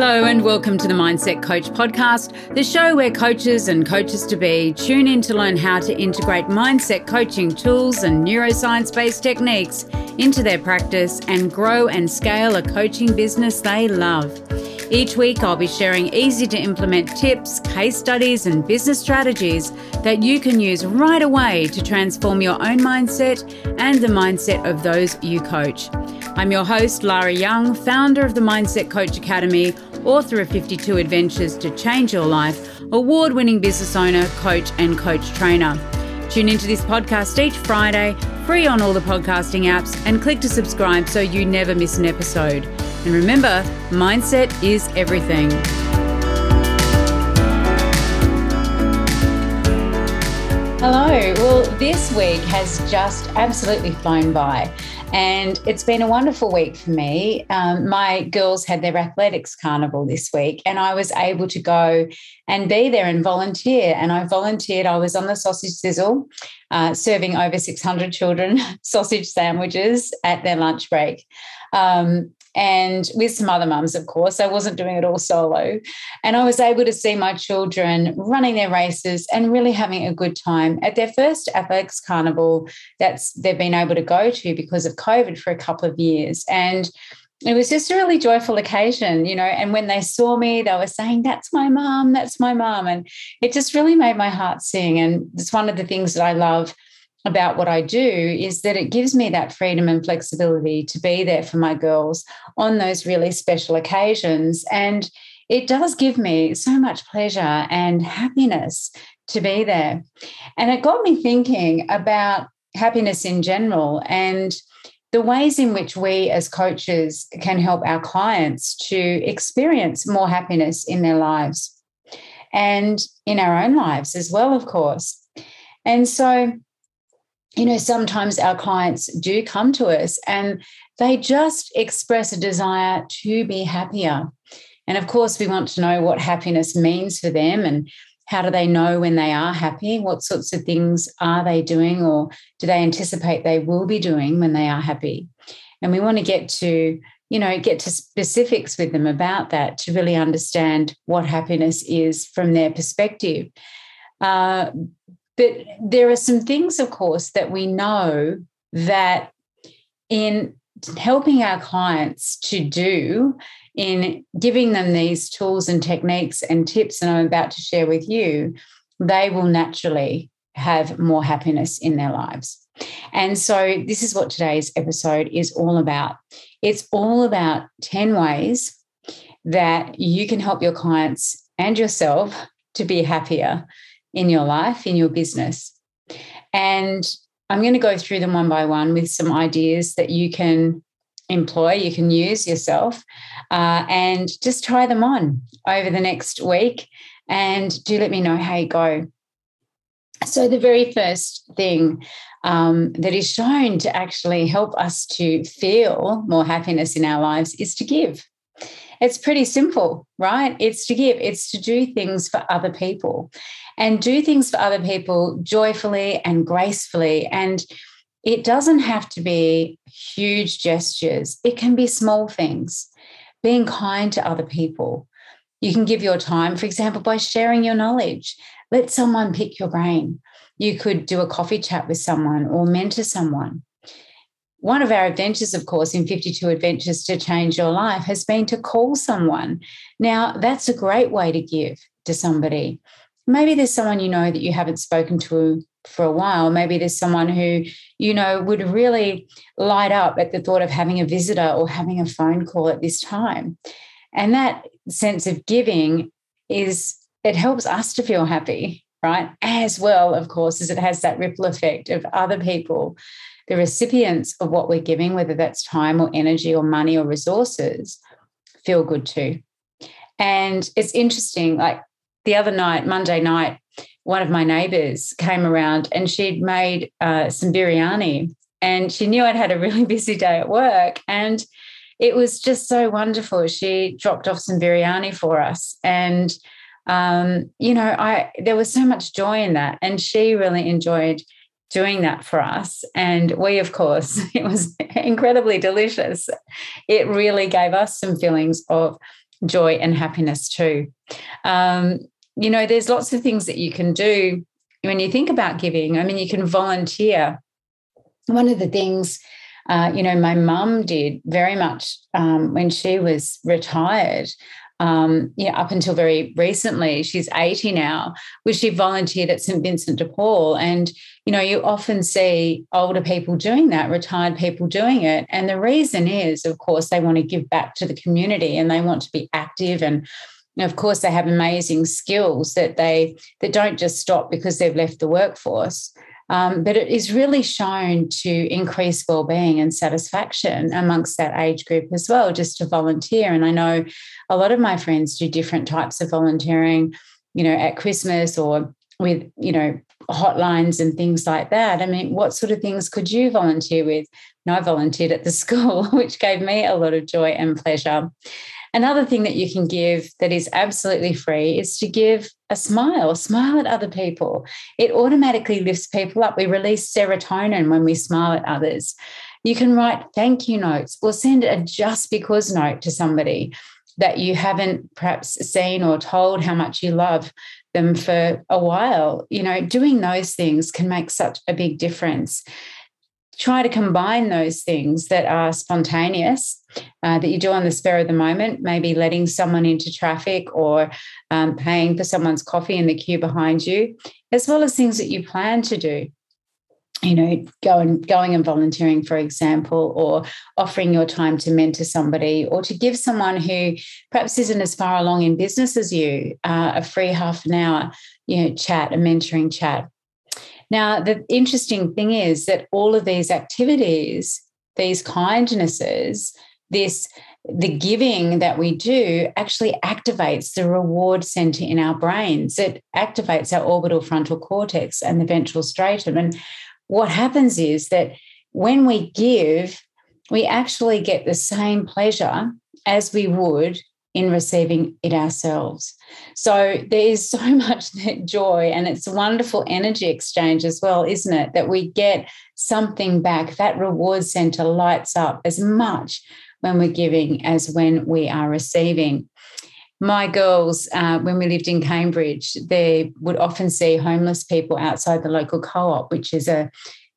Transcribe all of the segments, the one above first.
Hello, and welcome to the Mindset Coach podcast, the show where coaches and coaches to be tune in to learn how to integrate mindset coaching tools and neuroscience based techniques into their practice and grow and scale a coaching business they love. Each week, I'll be sharing easy to implement tips, case studies, and business strategies that you can use right away to transform your own mindset and the mindset of those you coach. I'm your host, Lara Young, founder of the Mindset Coach Academy, author of 52 Adventures to Change Your Life, award winning business owner, coach, and coach trainer. Tune into this podcast each Friday, free on all the podcasting apps, and click to subscribe so you never miss an episode. And remember, mindset is everything. Hello. Well, this week has just absolutely flown by. And it's been a wonderful week for me. Um, my girls had their athletics carnival this week, and I was able to go and be there and volunteer. And I volunteered, I was on the sausage sizzle, uh, serving over 600 children sausage sandwiches at their lunch break. Um, and with some other mums, of course. I wasn't doing it all solo. And I was able to see my children running their races and really having a good time at their first athletics carnival that's they've been able to go to because of COVID for a couple of years. And it was just a really joyful occasion, you know. And when they saw me, they were saying, That's my mom, that's my mom. And it just really made my heart sing. And it's one of the things that I love about what I do is that it gives me that freedom and flexibility to be there for my girls on those really special occasions. And it does give me so much pleasure and happiness to be there. And it got me thinking about happiness in general and the ways in which we as coaches can help our clients to experience more happiness in their lives and in our own lives as well, of course. And so, you know, sometimes our clients do come to us and they just express a desire to be happier. And of course, we want to know what happiness means for them and how do they know when they are happy? What sorts of things are they doing or do they anticipate they will be doing when they are happy? And we want to get to, you know, get to specifics with them about that to really understand what happiness is from their perspective. Uh, but there are some things, of course, that we know that in helping our clients to do in giving them these tools and techniques and tips and I'm about to share with you, they will naturally have more happiness in their lives. And so, this is what today's episode is all about. It's all about 10 ways that you can help your clients and yourself to be happier in your life, in your business. And I'm going to go through them one by one with some ideas that you can employ, you can use yourself, uh, and just try them on over the next week. And do let me know how you go. So, the very first thing um, that is shown to actually help us to feel more happiness in our lives is to give. It's pretty simple, right? It's to give, it's to do things for other people and do things for other people joyfully and gracefully. And it doesn't have to be huge gestures, it can be small things. Being kind to other people. You can give your time, for example, by sharing your knowledge. Let someone pick your brain. You could do a coffee chat with someone or mentor someone. One of our adventures, of course, in 52 Adventures to Change Your Life has been to call someone. Now, that's a great way to give to somebody. Maybe there's someone you know that you haven't spoken to for a while. Maybe there's someone who, you know, would really light up at the thought of having a visitor or having a phone call at this time. And that sense of giving is, it helps us to feel happy, right? As well, of course, as it has that ripple effect of other people, the recipients of what we're giving, whether that's time or energy or money or resources, feel good too. And it's interesting, like the other night, Monday night, one of my neighbors came around and she'd made uh, some biryani and she knew I'd had a really busy day at work. And it was just so wonderful. She dropped off some biryani for us. And, um, you know, I there was so much joy in that. And she really enjoyed doing that for us. And we, of course, it was incredibly delicious. It really gave us some feelings of joy and happiness too. Um, you know, there's lots of things that you can do when you think about giving. I mean, you can volunteer. One of the things, uh, you know, my mum did very much um, when she was retired um, you know, up until very recently, she's 80 now, was she volunteered at St. Vincent de Paul. And, you know, you often see older people doing that, retired people doing it. And the reason is, of course, they want to give back to the community and they want to be active and of course they have amazing skills that they that don't just stop because they've left the workforce um, but it is really shown to increase well-being and satisfaction amongst that age group as well, just to volunteer. And I know a lot of my friends do different types of volunteering, you know, at Christmas or with, you know, hotlines and things like that. I mean, what sort of things could you volunteer with? And I volunteered at the school, which gave me a lot of joy and pleasure. Another thing that you can give that is absolutely free is to give a smile, smile at other people. It automatically lifts people up. We release serotonin when we smile at others. You can write thank you notes or send a just because note to somebody that you haven't perhaps seen or told how much you love them for a while. You know, doing those things can make such a big difference try to combine those things that are spontaneous uh, that you do on the spur of the moment, maybe letting someone into traffic or um, paying for someone's coffee in the queue behind you, as well as things that you plan to do. You know, going going and volunteering, for example, or offering your time to mentor somebody, or to give someone who perhaps isn't as far along in business as you uh, a free half an hour, you know, chat, a mentoring chat now, the interesting thing is that all of these activities, these kindnesses, this the giving that we do actually activates the reward center in our brains. It activates our orbital frontal cortex and the ventral striatum. And what happens is that when we give, we actually get the same pleasure as we would in receiving it ourselves. So there is so much joy, and it's a wonderful energy exchange as well, isn't it? That we get something back. That reward center lights up as much when we're giving as when we are receiving. My girls, uh, when we lived in Cambridge, they would often see homeless people outside the local co op, which is a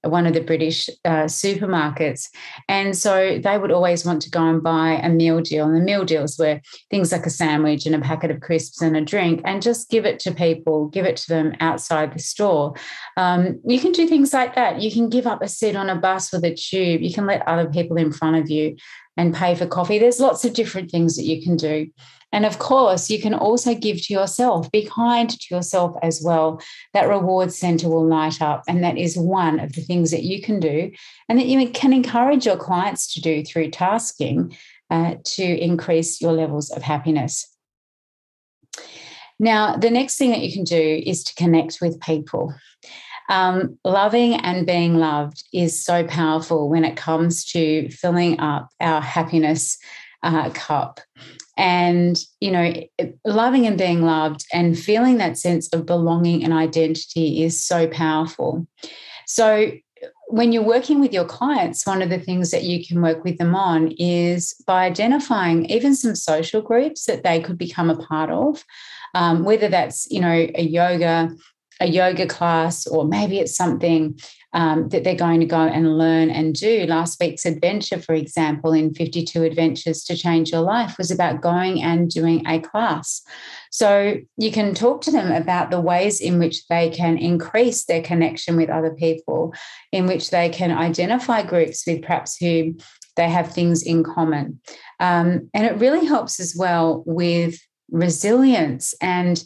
one of the British uh, supermarkets. And so they would always want to go and buy a meal deal. And the meal deals were things like a sandwich and a packet of crisps and a drink, and just give it to people, give it to them outside the store. Um, you can do things like that. You can give up a seat on a bus with a tube. You can let other people in front of you and pay for coffee. There's lots of different things that you can do. And of course, you can also give to yourself, be kind to yourself as well. That reward center will light up. And that is one of the things that you can do and that you can encourage your clients to do through tasking uh, to increase your levels of happiness. Now, the next thing that you can do is to connect with people. Um, loving and being loved is so powerful when it comes to filling up our happiness uh, cup and you know loving and being loved and feeling that sense of belonging and identity is so powerful. So when you're working with your clients one of the things that you can work with them on is by identifying even some social groups that they could become a part of um, whether that's you know a yoga a yoga class or maybe it's something um, that they're going to go and learn and do. Last week's adventure, for example, in 52 Adventures to Change Your Life, was about going and doing a class. So you can talk to them about the ways in which they can increase their connection with other people, in which they can identify groups with perhaps who they have things in common. Um, and it really helps as well with resilience and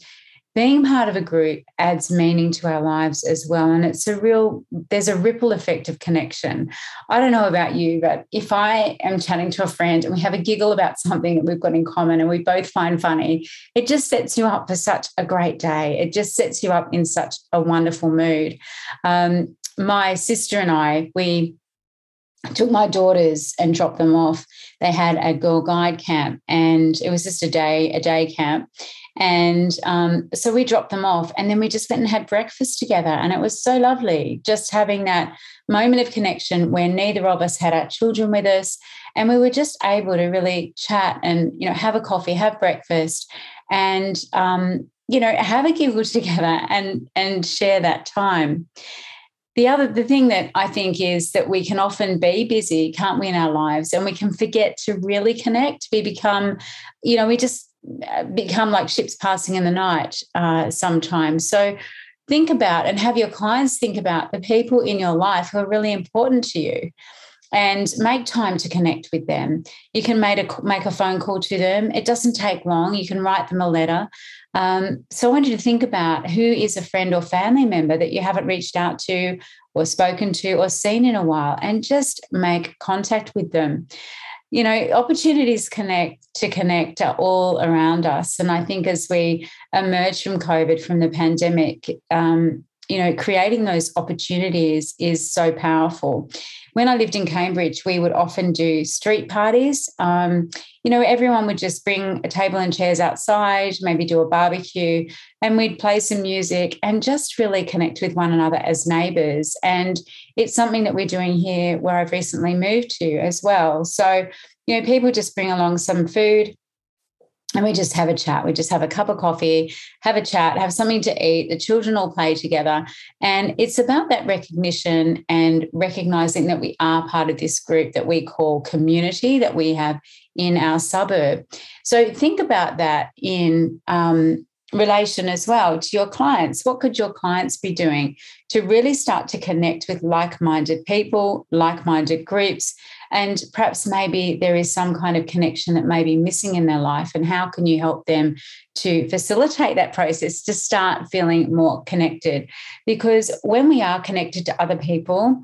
being part of a group adds meaning to our lives as well. And it's a real, there's a ripple effect of connection. I don't know about you, but if I am chatting to a friend and we have a giggle about something that we've got in common and we both find funny, it just sets you up for such a great day. It just sets you up in such a wonderful mood. Um, my sister and I, we took my daughters and dropped them off. They had a girl guide camp and it was just a day, a day camp And um, so we dropped them off and then we just went and had breakfast together. And it was so lovely just having that moment of connection where neither of us had our children with us. And we were just able to really chat and, you know, have a coffee, have breakfast, and, um, you know, have a giggle together and, and share that time the other the thing that i think is that we can often be busy can't we in our lives and we can forget to really connect we become you know we just become like ships passing in the night uh, sometimes so think about and have your clients think about the people in your life who are really important to you and make time to connect with them. You can make a make a phone call to them. It doesn't take long. You can write them a letter. Um, so I want you to think about who is a friend or family member that you haven't reached out to or spoken to or seen in a while, and just make contact with them. You know, opportunities connect to connect are all around us, and I think as we emerge from COVID, from the pandemic, um, you know, creating those opportunities is so powerful. When I lived in Cambridge, we would often do street parties. Um, you know, everyone would just bring a table and chairs outside, maybe do a barbecue, and we'd play some music and just really connect with one another as neighbours. And it's something that we're doing here where I've recently moved to as well. So, you know, people just bring along some food, and we just have a chat. We just have a cup of coffee, have a chat, have something to eat. The children all play together. And it's about that recognition and recognizing that we are part of this group that we call community that we have in our suburb. So think about that in um, relation as well to your clients. What could your clients be doing to really start to connect with like minded people, like minded groups? And perhaps maybe there is some kind of connection that may be missing in their life. And how can you help them to facilitate that process to start feeling more connected? Because when we are connected to other people,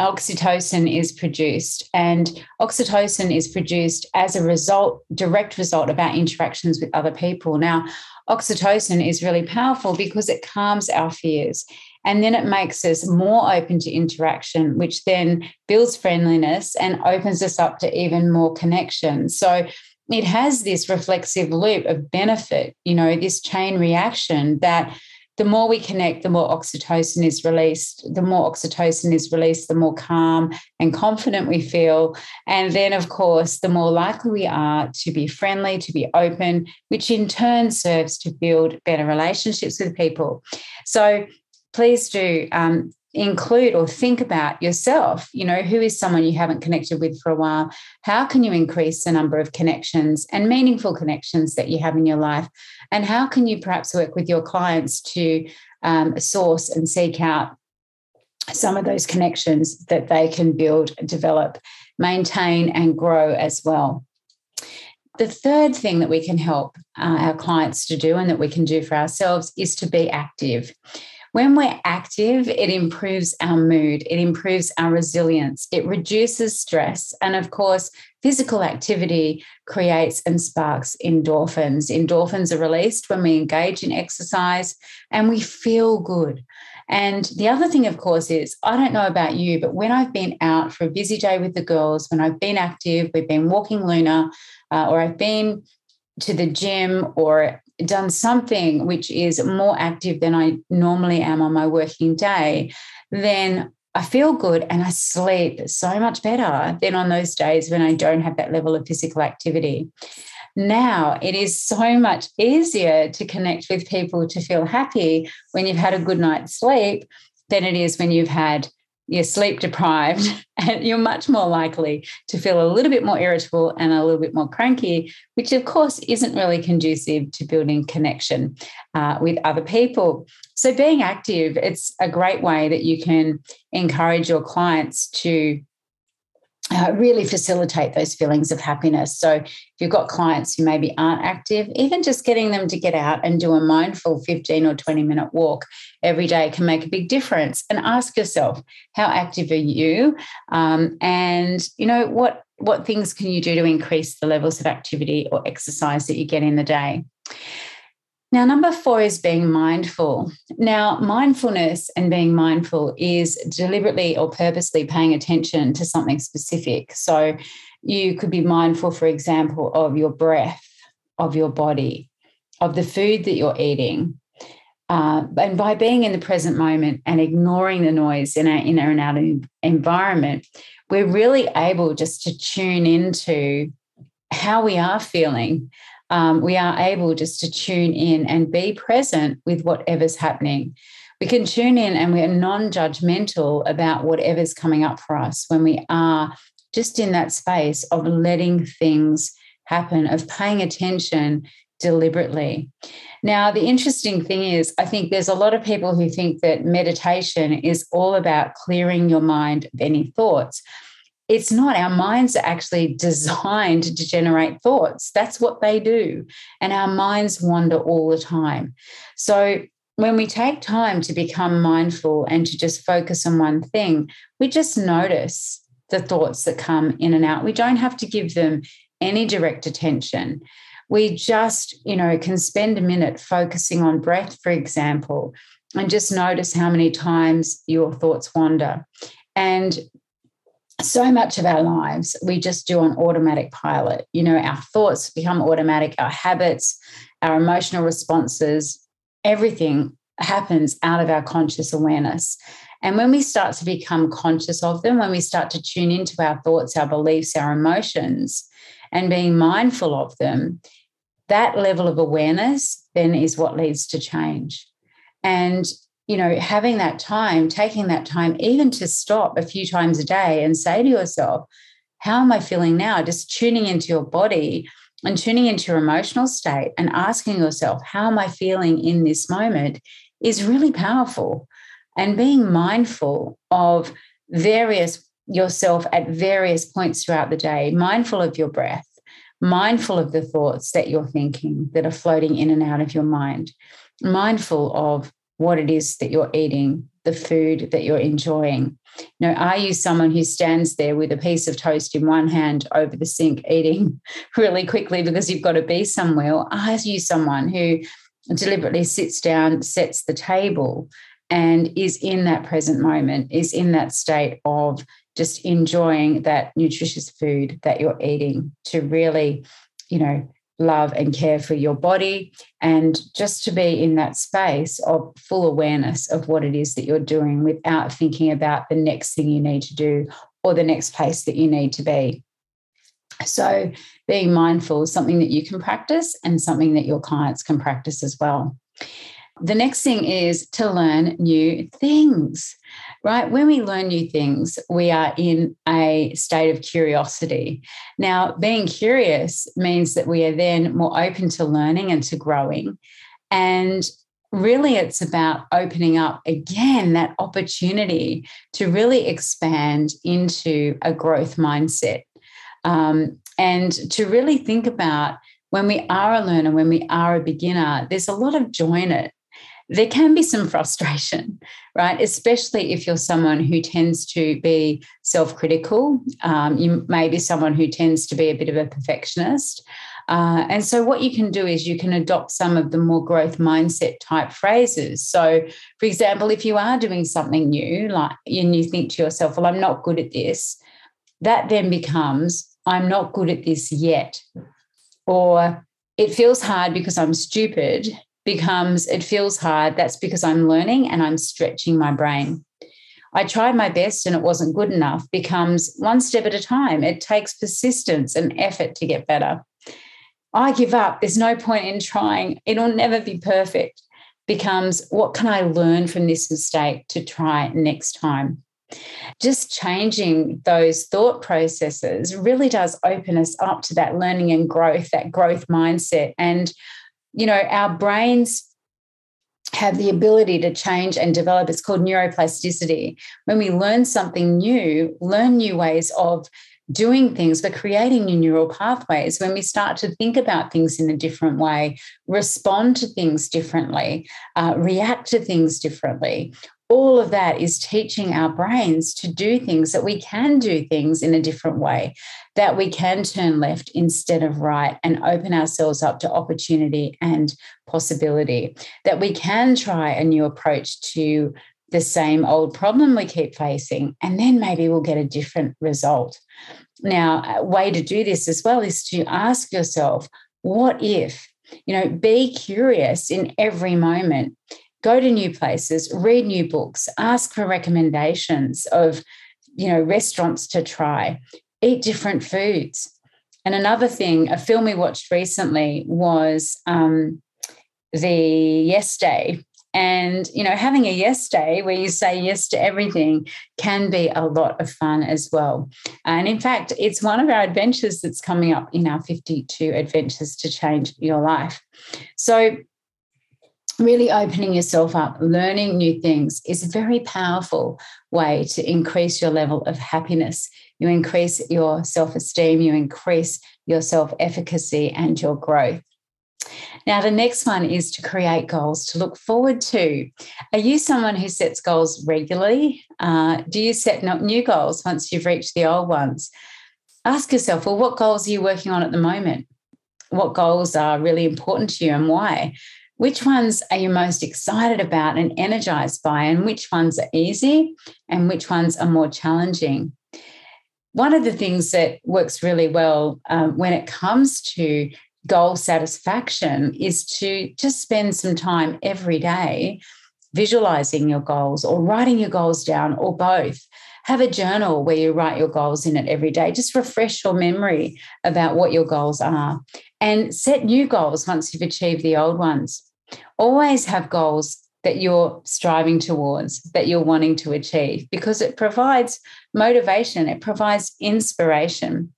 oxytocin is produced and oxytocin is produced as a result direct result of our interactions with other people now oxytocin is really powerful because it calms our fears and then it makes us more open to interaction, which then builds friendliness and opens us up to even more connection. So it has this reflexive loop of benefit, you know, this chain reaction that the more we connect, the more oxytocin is released. The more oxytocin is released, the more calm and confident we feel. And then, of course, the more likely we are to be friendly, to be open, which in turn serves to build better relationships with people. So, please do um, include or think about yourself. You know, who is someone you haven't connected with for a while? How can you increase the number of connections and meaningful connections that you have in your life? And how can you perhaps work with your clients to um, source and seek out some of those connections that they can build, develop, maintain, and grow as well? The third thing that we can help uh, our clients to do and that we can do for ourselves is to be active. When we're active, it improves our mood, it improves our resilience, it reduces stress. And of course, physical activity creates and sparks endorphins. Endorphins are released when we engage in exercise and we feel good. And the other thing, of course, is I don't know about you, but when I've been out for a busy day with the girls, when I've been active, we've been walking Luna, uh, or I've been to the gym or done something which is more active than I normally am on my working day, then I feel good and I sleep so much better than on those days when I don't have that level of physical activity. Now it is so much easier to connect with people to feel happy when you've had a good night's sleep than it is when you've had you're sleep deprived and you're much more likely to feel a little bit more irritable and a little bit more cranky, which of course isn't really conducive to building connection uh, with other people. So, being active, it's a great way that you can encourage your clients to uh, really facilitate those feelings of happiness. So, if you've got clients who maybe aren't active, even just getting them to get out and do a mindful 15 or 20 minute walk every day can make a big difference. And ask yourself, how active are you? Um, and, you know, what, what things can you do to increase the levels of activity or exercise that you get in the day? Now, number four is being mindful. Now, mindfulness and being mindful is deliberately or purposely paying attention to something specific. So, you could be mindful, for example, of your breath, of your body, of the food that you're eating, uh, and by being in the present moment and ignoring the noise in our inner and outer environment, we're really able just to tune into how we are feeling. Um, we are able just to tune in and be present with whatever's happening. We can tune in and we're non judgmental about whatever's coming up for us when we are just in that space of letting things happen, of paying attention deliberately. Now, the interesting thing is, I think there's a lot of people who think that meditation is all about clearing your mind of any thoughts. It's not. Our minds are actually designed to generate thoughts. That's what they do. And our minds wander all the time. So, when we take time to become mindful and to just focus on one thing, we just notice the thoughts that come in and out. We don't have to give them any direct attention we just, you know, can spend a minute focusing on breath, for example, and just notice how many times your thoughts wander. And so much of our lives we just do on automatic pilot. You know, our thoughts become automatic, our habits, our emotional responses, everything happens out of our conscious awareness. And when we start to become conscious of them, when we start to tune into our thoughts, our beliefs, our emotions, and being mindful of them, that level of awareness then is what leads to change. And, you know, having that time, taking that time, even to stop a few times a day and say to yourself, how am I feeling now? Just tuning into your body and tuning into your emotional state and asking yourself, how am I feeling in this moment is really powerful. And being mindful of various yourself at various points throughout the day, mindful of your breath, mindful of the thoughts that you're thinking that are floating in and out of your mind, mindful of what it is that you're eating, the food that you're enjoying. You know, are you someone who stands there with a piece of toast in one hand over the sink eating really quickly because you've got to be somewhere? Or are you someone who deliberately sits down, sets the table, and is in that present moment, is in that state of just enjoying that nutritious food that you're eating to really, you know, love and care for your body and just to be in that space of full awareness of what it is that you're doing without thinking about the next thing you need to do or the next place that you need to be. So, being mindful is something that you can practice and something that your clients can practice as well. The next thing is to learn new things, right? When we learn new things, we are in a state of curiosity. Now, being curious means that we are then more open to learning and to growing. And really, it's about opening up again that opportunity to really expand into a growth mindset um, and to really think about when we are a learner, when we are a beginner, there's a lot of joy in it there can be some frustration, right? Especially if you're someone who tends to be self critical. Um, you may be someone who tends to be a bit of a perfectionist. Uh, and so, what you can do is you can adopt some of the more growth mindset type phrases. So, for example, if you are doing something new, like and you think to yourself, well, I'm not good at this, that then becomes, I'm not good at this yet. Or it feels hard because I'm stupid becomes it feels hard. That's because I'm learning and I'm stretching my brain. I tried my best and it wasn't good enough becomes one step at a time. It takes persistence and effort to get better. I give up. There's no point in trying. It'll never be perfect. Becomes what can I learn from this mistake to try next time? Just changing those thought processes really does open us up to that learning and growth, that growth mindset. And you know, our brains have the ability to change and develop. It's called neuroplasticity. When we learn something new, learn new ways of doing things, we're creating new neural pathways. When we start to think about things in a different way, respond to things differently, uh, react to things differently, all of that is teaching our brains to do things that we can do things in a different way, that we can turn left instead of right and open ourselves up to opportunity and possibility, that we can try a new approach to the same old problem we keep facing, and then maybe we'll get a different result. Now, a way to do this as well is to ask yourself, what if? You know, be curious in every moment. Go to new places, read new books, ask for recommendations of, you know, restaurants to try, eat different foods. And another thing, a film we watched recently was um, the Yes Day and, you know, having a yes day where you say yes to everything can be a lot of fun as well. And in fact, it's one of our adventures that's coming up in our 52 adventures to change your life. So, really opening yourself up, learning new things is a very powerful way to increase your level of happiness. You increase your self esteem, you increase your self efficacy and your growth. Now, the next one is to create goals to look forward to. Are you someone who sets goals regularly? Uh, do you set new goals once you've reached the old ones? Ask yourself, well, what goals are you working on at the moment? What goals are really important to you and why? Which ones are you most excited about and energized by, and which ones are easy and which ones are more challenging? One of the things that works really well um, when it comes to goal satisfaction is to just spend some time every day visualizing your goals or writing your goals down or both. Have a journal where you write your goals in it every day. Just refresh your memory about what your goals are and set new goals once you've achieved the old ones. Always have goals that you're striving towards, that you're wanting to achieve, because it provides motivation, it provides inspiration.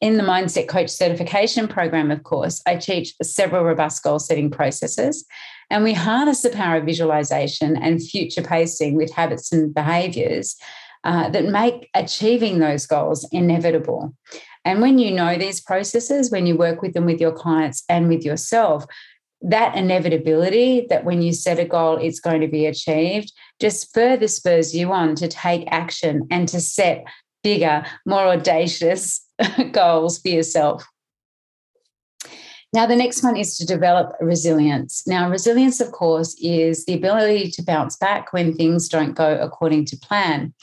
In the Mindset Coach certification program, of course, I teach several robust goal setting processes, and we harness the power of visualization and future pacing with habits and behaviors uh, that make achieving those goals inevitable. And when you know these processes, when you work with them with your clients and with yourself, that inevitability that when you set a goal, it's going to be achieved, just further spurs you on to take action and to set bigger, more audacious goals for yourself. Now, the next one is to develop resilience. Now, resilience, of course, is the ability to bounce back when things don't go according to plan.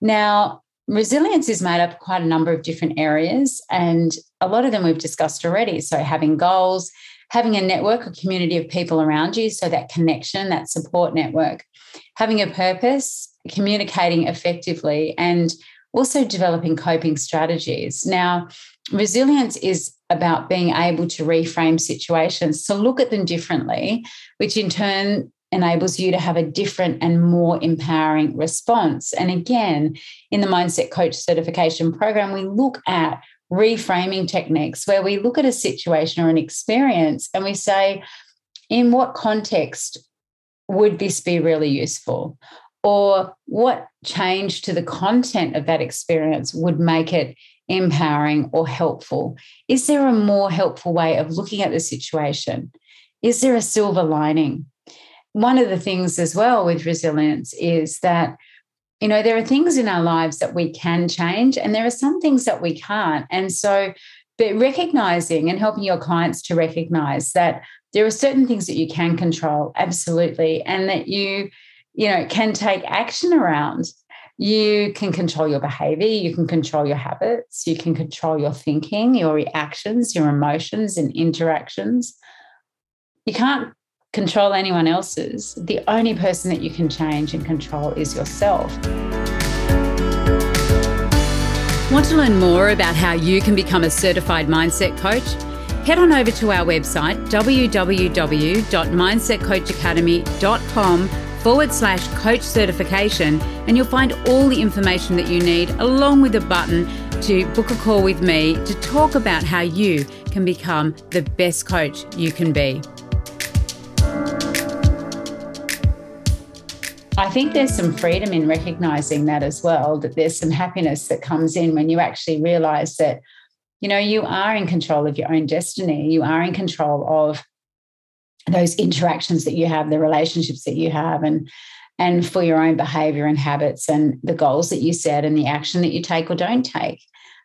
Now, resilience is made up of quite a number of different areas, and a lot of them we've discussed already. So, having goals, having a network, a community of people around you. So that connection, that support network, having a purpose, communicating effectively, and also developing coping strategies. Now, resilience is about being able to reframe situations, to look at them differently, which in turn enables you to have a different and more empowering response. And again, in the Mindset Coach certification program, we look at reframing techniques where we look at a situation or an experience and we say, in what context would this be really useful? Or what change to the content of that experience would make it empowering or helpful? Is there a more helpful way of looking at the situation? Is there a silver lining? One of the things as well with resilience is that you know, there are things in our lives that we can change, and there are some things that we can't. And so, but recognizing and helping your clients to recognize that there are certain things that you can control, absolutely, and that you, you know, can take action around. You can control your behavior, you can control your habits, you can control your thinking, your reactions, your emotions, and interactions. You can't control anyone else's. The only person that you can change and control is yourself. Want to learn more about how you can become a certified mindset coach? Head on over to our website www.mindsetcoachacademy.com forward slash coach certification and you'll find all the information that you need along with a button to book a call with me to talk about how you can become the best coach you can be. I think there's some freedom in recognizing that as well, that there's some happiness that comes in when you actually realize that, you know, you are in control of your own destiny. You are in control of those interactions that you have, the relationships that you have, and and for your own behavior and habits and the goals that you set and the action that you take or don't take.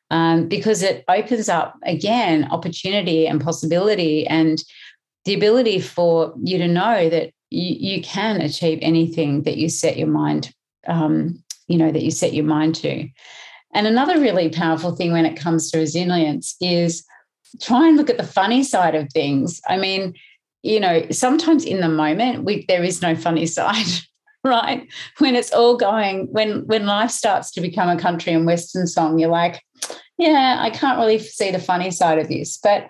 Um, because it opens up again opportunity and possibility and the ability for you to know that you, you can achieve anything that you set your mind, um, you know, that you set your mind to. And another really powerful thing when it comes to resilience is try and look at the funny side of things. I mean, you know, sometimes in the moment, we, there is no funny side. right when it's all going when when life starts to become a country and western song you're like yeah i can't really see the funny side of this but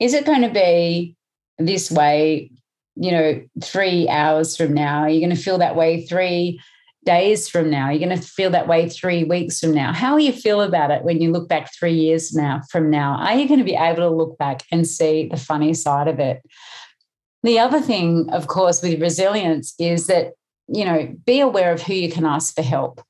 is it going to be this way you know three hours from now are you going to feel that way three days from now you're going to feel that way three weeks from now how will you feel about it when you look back three years now from now are you going to be able to look back and see the funny side of it the other thing of course with resilience is that you know, be aware of who you can ask for help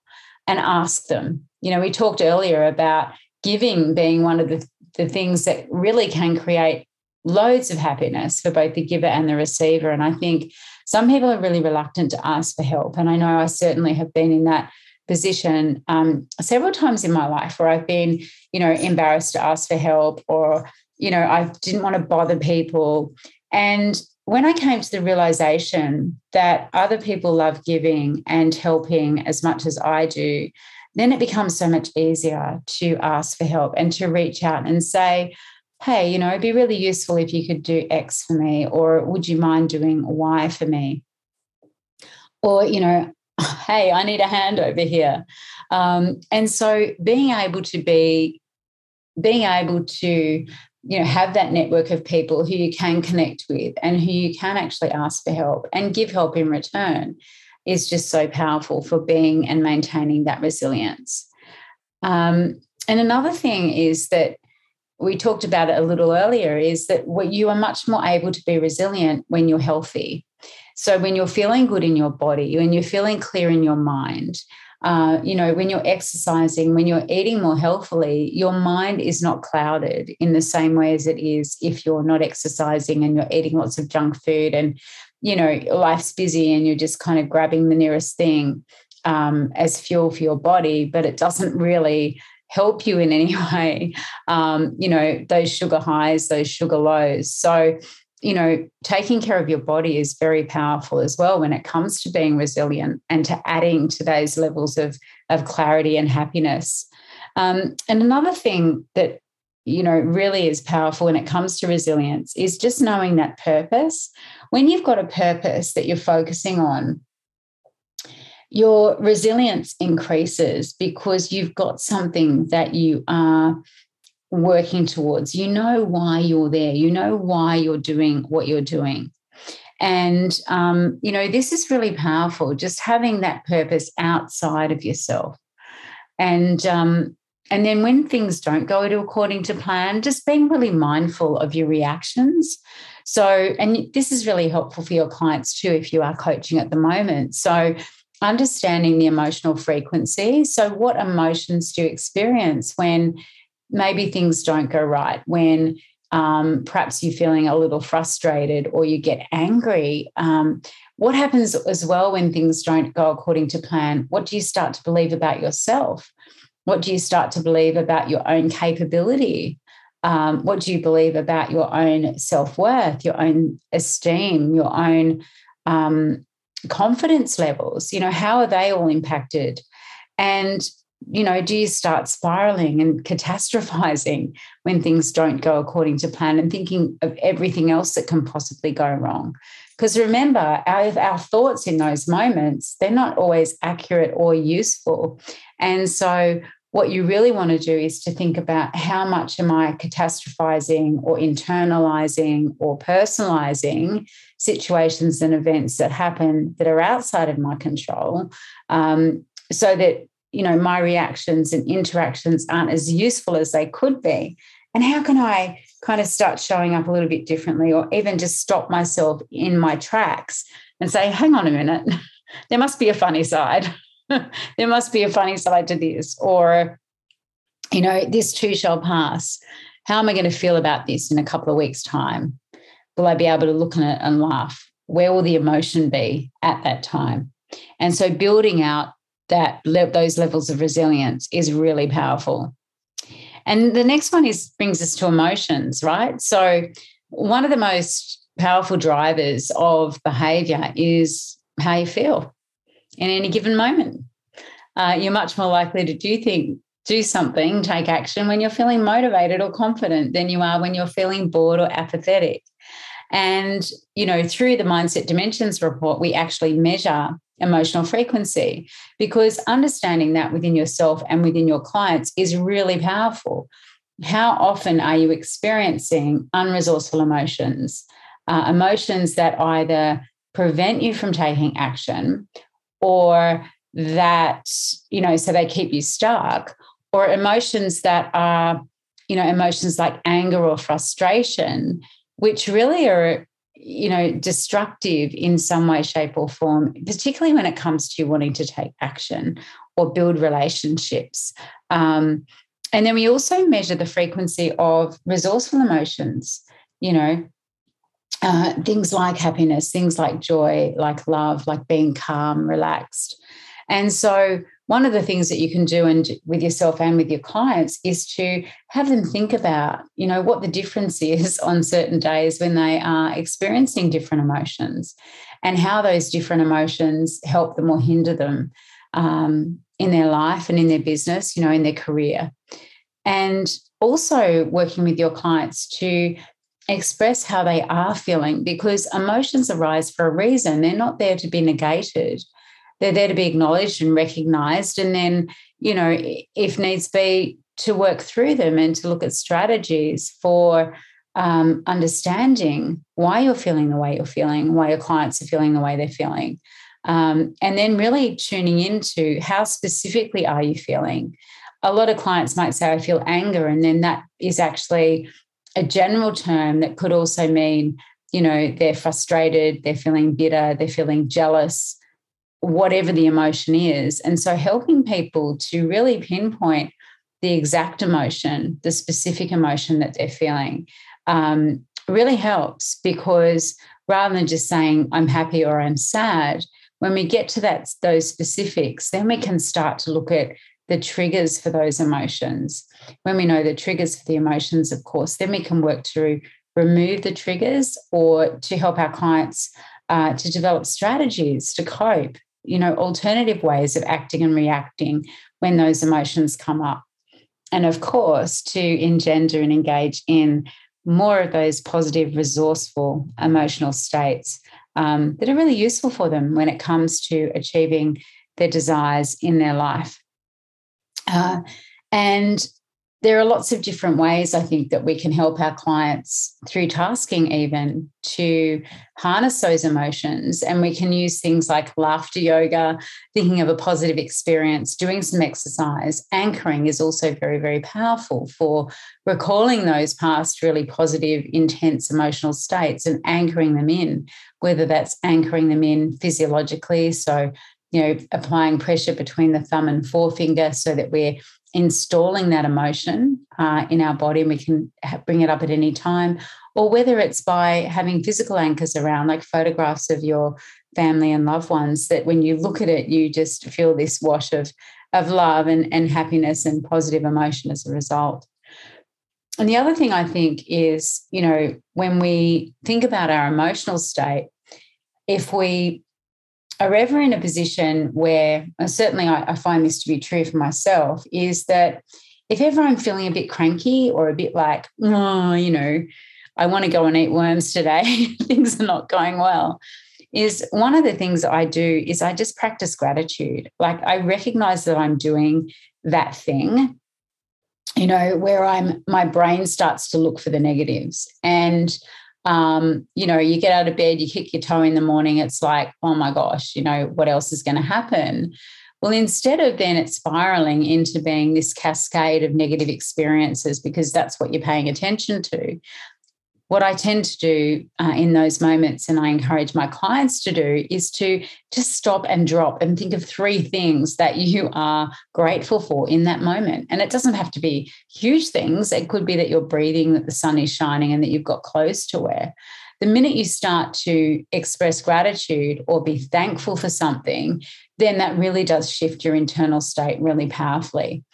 and ask them. You know, we talked earlier about giving being one of the, the things that really can create loads of happiness for both the giver and the receiver. And I think some people are really reluctant to ask for help. And I know I certainly have been in that position um, several times in my life where I've been, you know, embarrassed to ask for help or, you know, I didn't want to bother people. And when I came to the realization that other people love giving and helping as much as I do, then it becomes so much easier to ask for help and to reach out and say, hey, you know, it'd be really useful if you could do X for me, or would you mind doing Y for me? Or, you know, hey, I need a hand over here. Um, and so being able to be, being able to you know have that network of people who you can connect with and who you can actually ask for help and give help in return is just so powerful for being and maintaining that resilience um, and another thing is that we talked about it a little earlier is that what you are much more able to be resilient when you're healthy. So when you're feeling good in your body when you're feeling clear in your mind uh, you know, when you're exercising, when you're eating more healthily, your mind is not clouded in the same way as it is if you're not exercising and you're eating lots of junk food and, you know, life's busy and you're just kind of grabbing the nearest thing um, as fuel for your body, but it doesn't really help you in any way. Um, you know, those sugar highs, those sugar lows. So, you know, taking care of your body is very powerful as well when it comes to being resilient and to adding to those levels of, of clarity and happiness. Um, and another thing that, you know, really is powerful when it comes to resilience is just knowing that purpose. When you've got a purpose that you're focusing on, your resilience increases because you've got something that you are working towards. You know why you're there. You know why you're doing what you're doing. And, um, you know, this is really powerful, just having that purpose outside of yourself. And, um, and then when things don't go according to plan, just being really mindful of your reactions. So, and this is really helpful for your clients too, if you are coaching at the moment. So, understanding the emotional frequency. So, what emotions do you experience when maybe things don't go right, when um, perhaps you're feeling a little frustrated or you get angry. Um, what happens as well when things don't go according to plan? What do you start to believe about yourself? What do you start to believe about your own capability? Um, what do you believe about your own self worth, your own esteem, your own um, confidence levels? You know, how are they all impacted? And you know, do you start spiraling and catastrophizing when things don't go according to plan and thinking of everything else that can possibly go wrong? Because remember, our, our thoughts in those moments, they're not always accurate or useful. And so, what you really want to do is to think about how much am I catastrophizing or internalizing or personalizing situations and events that happen that are outside of my control um, so that you know my reactions and interactions aren't as useful as they could be. And how can i kind of start showing up a little bit differently or even just stop myself in my tracks and say hang on a minute. There must be a funny side there must be a funny side to this or you know this too shall pass. How am i going to feel about this in a couple of weeks time? Will i be able to look at it and laugh? Where will the emotion be at that time? And so building out that those levels of resilience is really powerful. And the next one is brings us to emotions, right? So one of the most powerful drivers of behavior is how you feel in any given moment. Uh, you're much more likely to do things do something, take action when you're feeling motivated or confident than you are when you're feeling bored or apathetic. And, you know, through the Mindset Dimensions report, we actually measure emotional frequency because understanding that within yourself and within your clients is really powerful. How often are you experiencing unresourceful emotions, uh, emotions that either prevent you from taking action or that, you know, so they keep you stuck, or emotions that are, you know, emotions like anger or frustration, which really are you know, destructive in some way, shape, or form, particularly when it comes to wanting to take action or build relationships. Um, and then we also measure the frequency of resourceful emotions, you know, uh, things like happiness, things like joy, like love, like being calm, relaxed. And so one of the things that you can do and with yourself and with your clients is to have them think about you know what the difference is on certain days when they are experiencing different emotions and how those different emotions help them or hinder them um, in their life and in their business you know in their career and also working with your clients to express how they are feeling because emotions arise for a reason they're not there to be negated they're there to be acknowledged and recognized. And then, you know, if needs be, to work through them and to look at strategies for um, understanding why you're feeling the way you're feeling, why your clients are feeling the way they're feeling. Um, and then really tuning into how specifically are you feeling. A lot of clients might say, I feel anger. And then that is actually a general term that could also mean, you know, they're frustrated, they're feeling bitter, they're feeling jealous, whatever the emotion is. And so helping people to really pinpoint the exact emotion, the specific emotion that they're feeling, um, really helps because rather than just saying I'm happy or I'm sad, when we get to that those specifics, then we can start to look at the triggers for those emotions. When we know the triggers for the emotions, of course, then we can work to remove the triggers or to help our clients uh, to develop strategies to cope you know, alternative ways of acting and reacting when those emotions come up. And of course, to engender and engage in more of those positive, resourceful emotional states um, that are really useful for them when it comes to achieving their desires in their life. Uh, and there are lots of different ways I think that we can help our clients through tasking, even to harness those emotions. And we can use things like laughter yoga, thinking of a positive experience, doing some exercise. Anchoring is also very, very powerful for recalling those past really positive, intense emotional states and anchoring them in, whether that's anchoring them in physiologically. So, you know, applying pressure between the thumb and forefinger so that we're installing that emotion uh, in our body and we can bring it up at any time, or whether it's by having physical anchors around, like photographs of your family and loved ones, that when you look at it, you just feel this wash of, of love and, and happiness and positive emotion as a result. And the other thing I think is, you know, when we think about our emotional state, if we are ever in a position where, uh, certainly I, I find this to be true for myself, is that if ever I'm feeling a bit cranky or a bit like, oh, you know, I want to go and eat worms today, things are not going well, is one of the things I do is I just practice gratitude. Like I recognize that I'm doing that thing, you know, where I'm, my brain starts to look for the negatives. And um, you know, you get out of bed, you kick your toe in the morning, it's like, oh my gosh, you know, what else is going to happen? Well, instead of then it spiraling into being this cascade of negative experiences, because that's what you're paying attention to, what I tend to do uh, in those moments, and I encourage my clients to do, is to just stop and drop and think of three things that you are grateful for in that moment. And it doesn't have to be huge things, it could be that you're breathing, that the sun is shining, and that you've got clothes to wear. The minute you start to express gratitude or be thankful for something, then that really does shift your internal state really powerfully.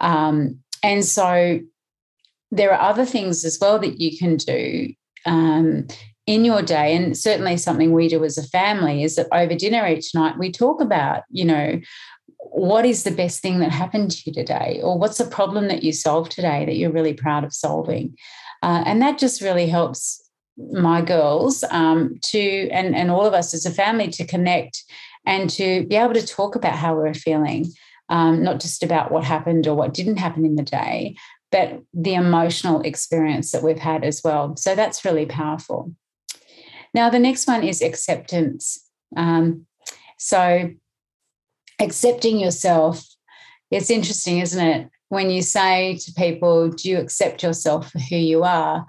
Um, and so there are other things as well that you can do um, in your day and certainly something we do as a family is that over dinner each night we talk about you know what is the best thing that happened to you today? Or what's the problem that you solved today that you're really proud of solving? Uh, and that just really helps my girls um, to, and, and all of us as a family to connect and to be able to talk about how we're feeling, um, not just about what happened or what didn't happen in the day, but the emotional experience that we've had as well. So that's really powerful. Now, the next one is acceptance. Um, so, accepting yourself, it's interesting, isn't it? When you say to people, Do you accept yourself for who you are?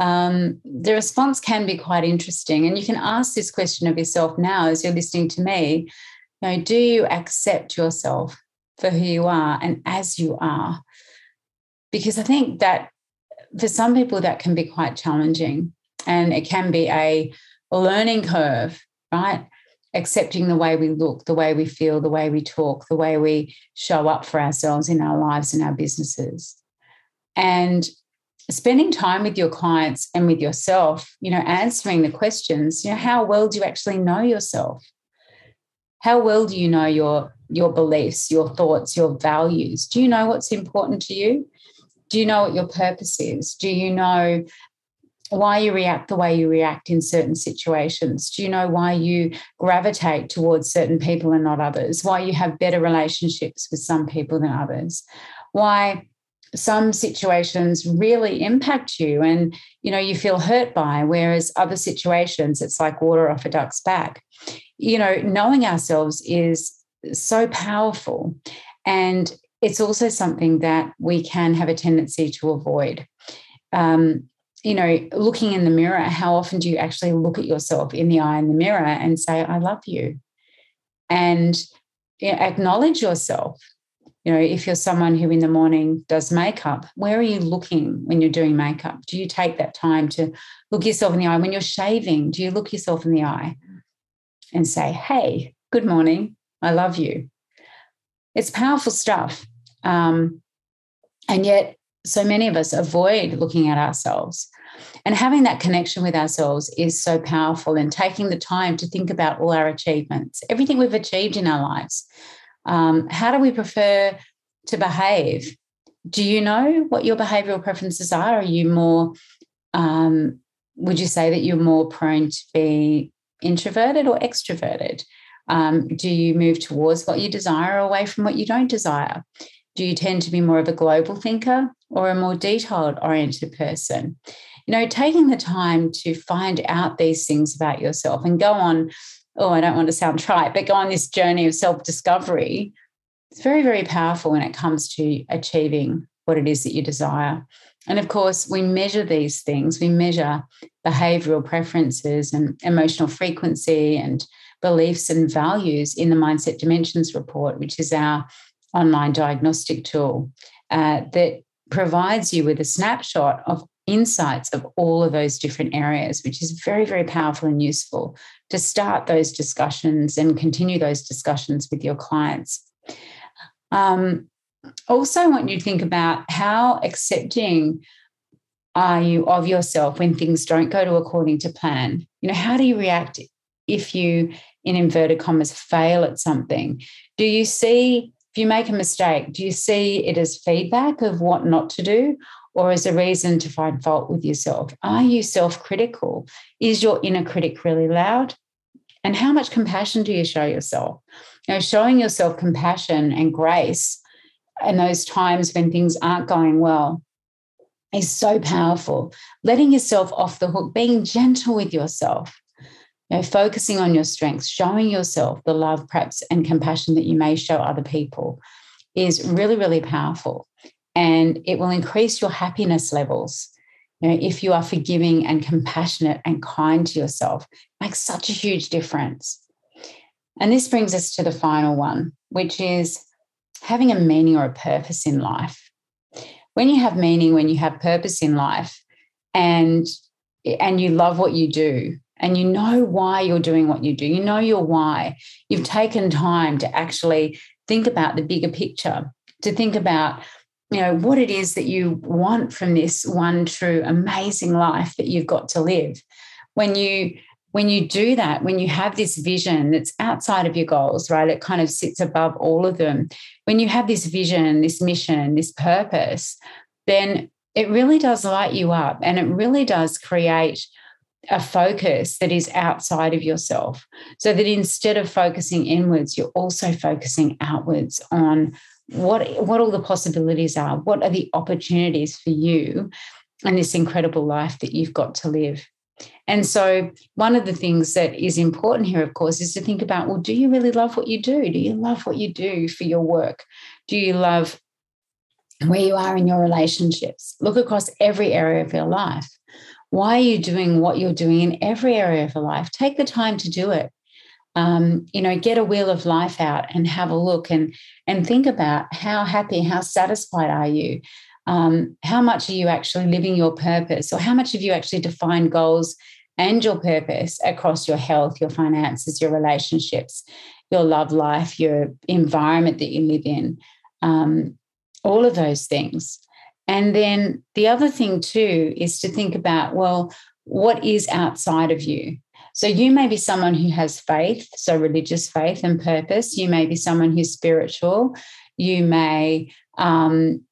Um, the response can be quite interesting. And you can ask this question of yourself now as you're listening to me. You know, do you accept yourself for who you are and as you are? Because I think that for some people, that can be quite challenging and it can be a learning curve, right? Accepting the way we look, the way we feel, the way we talk, the way we show up for ourselves in our lives and our businesses. And spending time with your clients and with yourself, you know, answering the questions, you know, how well do you actually know yourself? How well do you know your your beliefs, your thoughts, your values? Do you know what's important to you? Do you know what your purpose is? Do you know why you react the way you react in certain situations? Do you know why you gravitate towards certain people and not others? Why you have better relationships with some people than others? Why some situations really impact you and you know you feel hurt by whereas other situations it's like water off a duck's back you know knowing ourselves is so powerful and it's also something that we can have a tendency to avoid um, you know looking in the mirror how often do you actually look at yourself in the eye in the mirror and say i love you and acknowledge yourself you know, if you're someone who in the morning does makeup, where are you looking when you're doing makeup? Do you take that time to look yourself in the eye? When you're shaving, do you look yourself in the eye and say, hey, good morning, I love you? It's powerful stuff. Um, and yet, so many of us avoid looking at ourselves. And having that connection with ourselves is so powerful, and taking the time to think about all our achievements, everything we've achieved in our lives um, how do we prefer to behave? Do you know what your behavioral preferences are? Are you more, um, would you say that you're more prone to be introverted or extroverted? Um, do you move towards what you desire or away from what you don't desire? Do you tend to be more of a global thinker or a more detailed oriented person? You know, taking the time to find out these things about yourself and go on oh, I don't want to sound trite, but go on this journey of self discovery, it's very, very powerful when it comes to achieving what it is that you desire. And of course, we measure these things. We measure behavioral preferences and emotional frequency and beliefs and values in the Mindset Dimensions report, which is our online diagnostic tool uh, that provides you with a snapshot of insights of all of those different areas, which is very, very powerful and useful to start those discussions and continue those discussions with your clients. Um, also, I want you to think about how accepting are you of yourself when things don't go to according to plan? You know, how do you react if you, in inverted commas, fail at something? Do you see, if you make a mistake, do you see it as feedback of what not to do? or as a reason to find fault with yourself? Are you self critical? Is your inner critic really loud? And how much compassion do you show yourself? You know, showing yourself compassion and grace in those times when things aren't going well is so powerful. Letting yourself off the hook, being gentle with yourself, you know, focusing on your strengths, showing yourself the love, perhaps, and compassion that you may show other people is really, really powerful and it will increase your happiness levels. You know, if you are forgiving and compassionate and kind to yourself, makes such a huge difference. And this brings us to the final one, which is having a meaning or a purpose in life. When you have meaning, when you have purpose in life, and and you love what you do, and you know why you're doing what you do, you know your why. You've taken time to actually think about the bigger picture, to think about you know what it is that you want from this one true amazing life that you've got to live when you when you do that, when you have this vision that's outside of your goals, right? It kind of sits above all of them. When you have this vision, this mission, this purpose, then it really does light you up and it really does create a focus that is outside of yourself. So that instead of focusing inwards, you're also focusing outwards on what, what all the possibilities are, what are the opportunities for you and this incredible life that you've got to live. And so, one of the things that is important here, of course, is to think about well, do you really love what you do? Do you love what you do for your work? Do you love where you are in your relationships? Look across every area of your life. Why are you doing what you're doing in every area of your life? Take the time to do it. Um, you know, get a wheel of life out and have a look and and think about how happy, how satisfied are you? um, how much are you actually living your purpose or how much have you actually defined goals and your purpose across your health your finances your relationships your love life your environment that you live in um, all of those things and then the other thing too is to think about well what is outside of you so you may be someone who has faith so religious faith and purpose you may be someone who's spiritual you may um,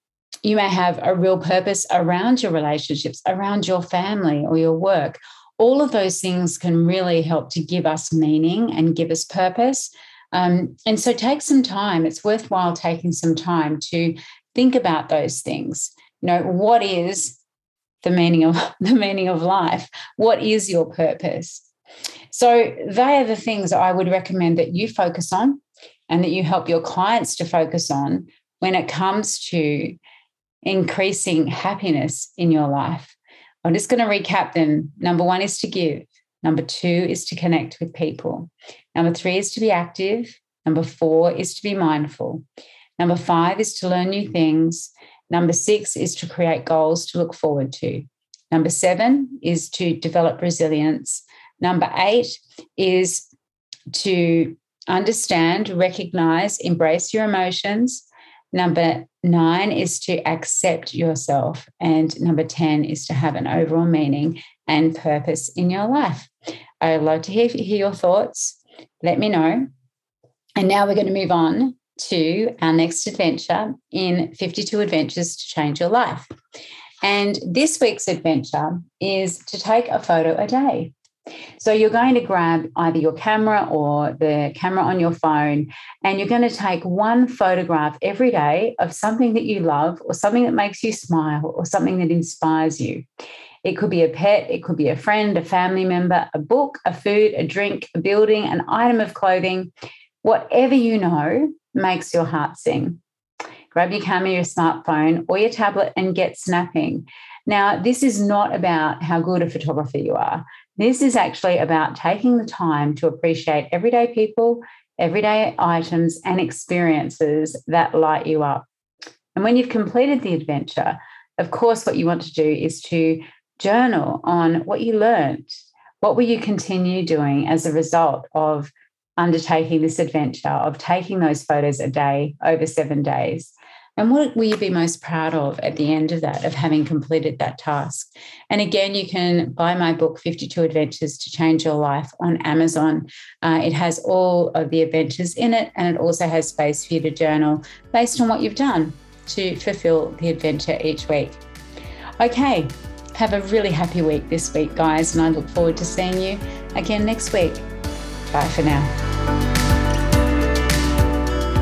you may have a real purpose around your relationships, around your family or your work. All of those things can really help to give us meaning and give us purpose. Um, and so take some time. It's worthwhile taking some time to think about those things. You know, what is the meaning of the meaning of life? What is your purpose? So they are the things I would recommend that you focus on and that you help your clients to focus on when it comes to increasing happiness in your life. I'm just going to recap them. Number one is to give. Number two is to connect with people. Number three is to be active. Number four is to be mindful. Number five is to learn new things. Number six is to create goals to look forward to. Number seven is to develop resilience. Number eight is to understand, recognize, embrace your emotions. Number nine is to accept yourself. And number 10 is to have an overall meaning and purpose in your life. I'd love to hear, hear your thoughts. Let me know. And now we're going to move on to our next adventure in 52 Adventures to Change Your Life. And this week's adventure is to take a photo a day. So you're going to grab either your camera or the camera on your phone, and you're going to take one photograph every day of something that you love, or something that makes you smile, or something that inspires you. It could be a pet, it could be a friend, a family member, a book, a food, a drink, a building, an item of clothing, whatever you know makes your heart sing. Grab your camera, your smartphone, or your tablet and get snapping. Now, this is not about how good a photographer you are. This is actually about taking the time to appreciate everyday people, everyday items, and experiences that light you up. And when you've completed the adventure, of course, what you want to do is to journal on what you learned. What will you continue doing as a result of undertaking this adventure, of taking those photos a day over seven days? And what will you be most proud of at the end of that, of having completed that task? And again, you can buy my book, 52 Adventures to Change Your Life, on Amazon. Uh, it has all of the adventures in it, and it also has space for you to journal based on what you've done to fulfill the adventure each week. Okay, have a really happy week this week, guys, and I look forward to seeing you again next week. Bye for now.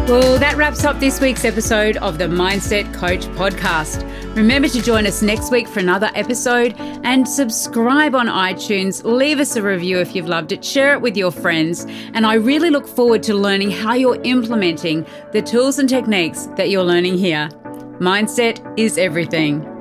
Well, that wraps up this week's episode of the Mindset Coach podcast. Remember to join us next week for another episode and subscribe on iTunes. Leave us a review if you've loved it, share it with your friends. And I really look forward to learning how you're implementing the tools and techniques that you're learning here. Mindset is everything.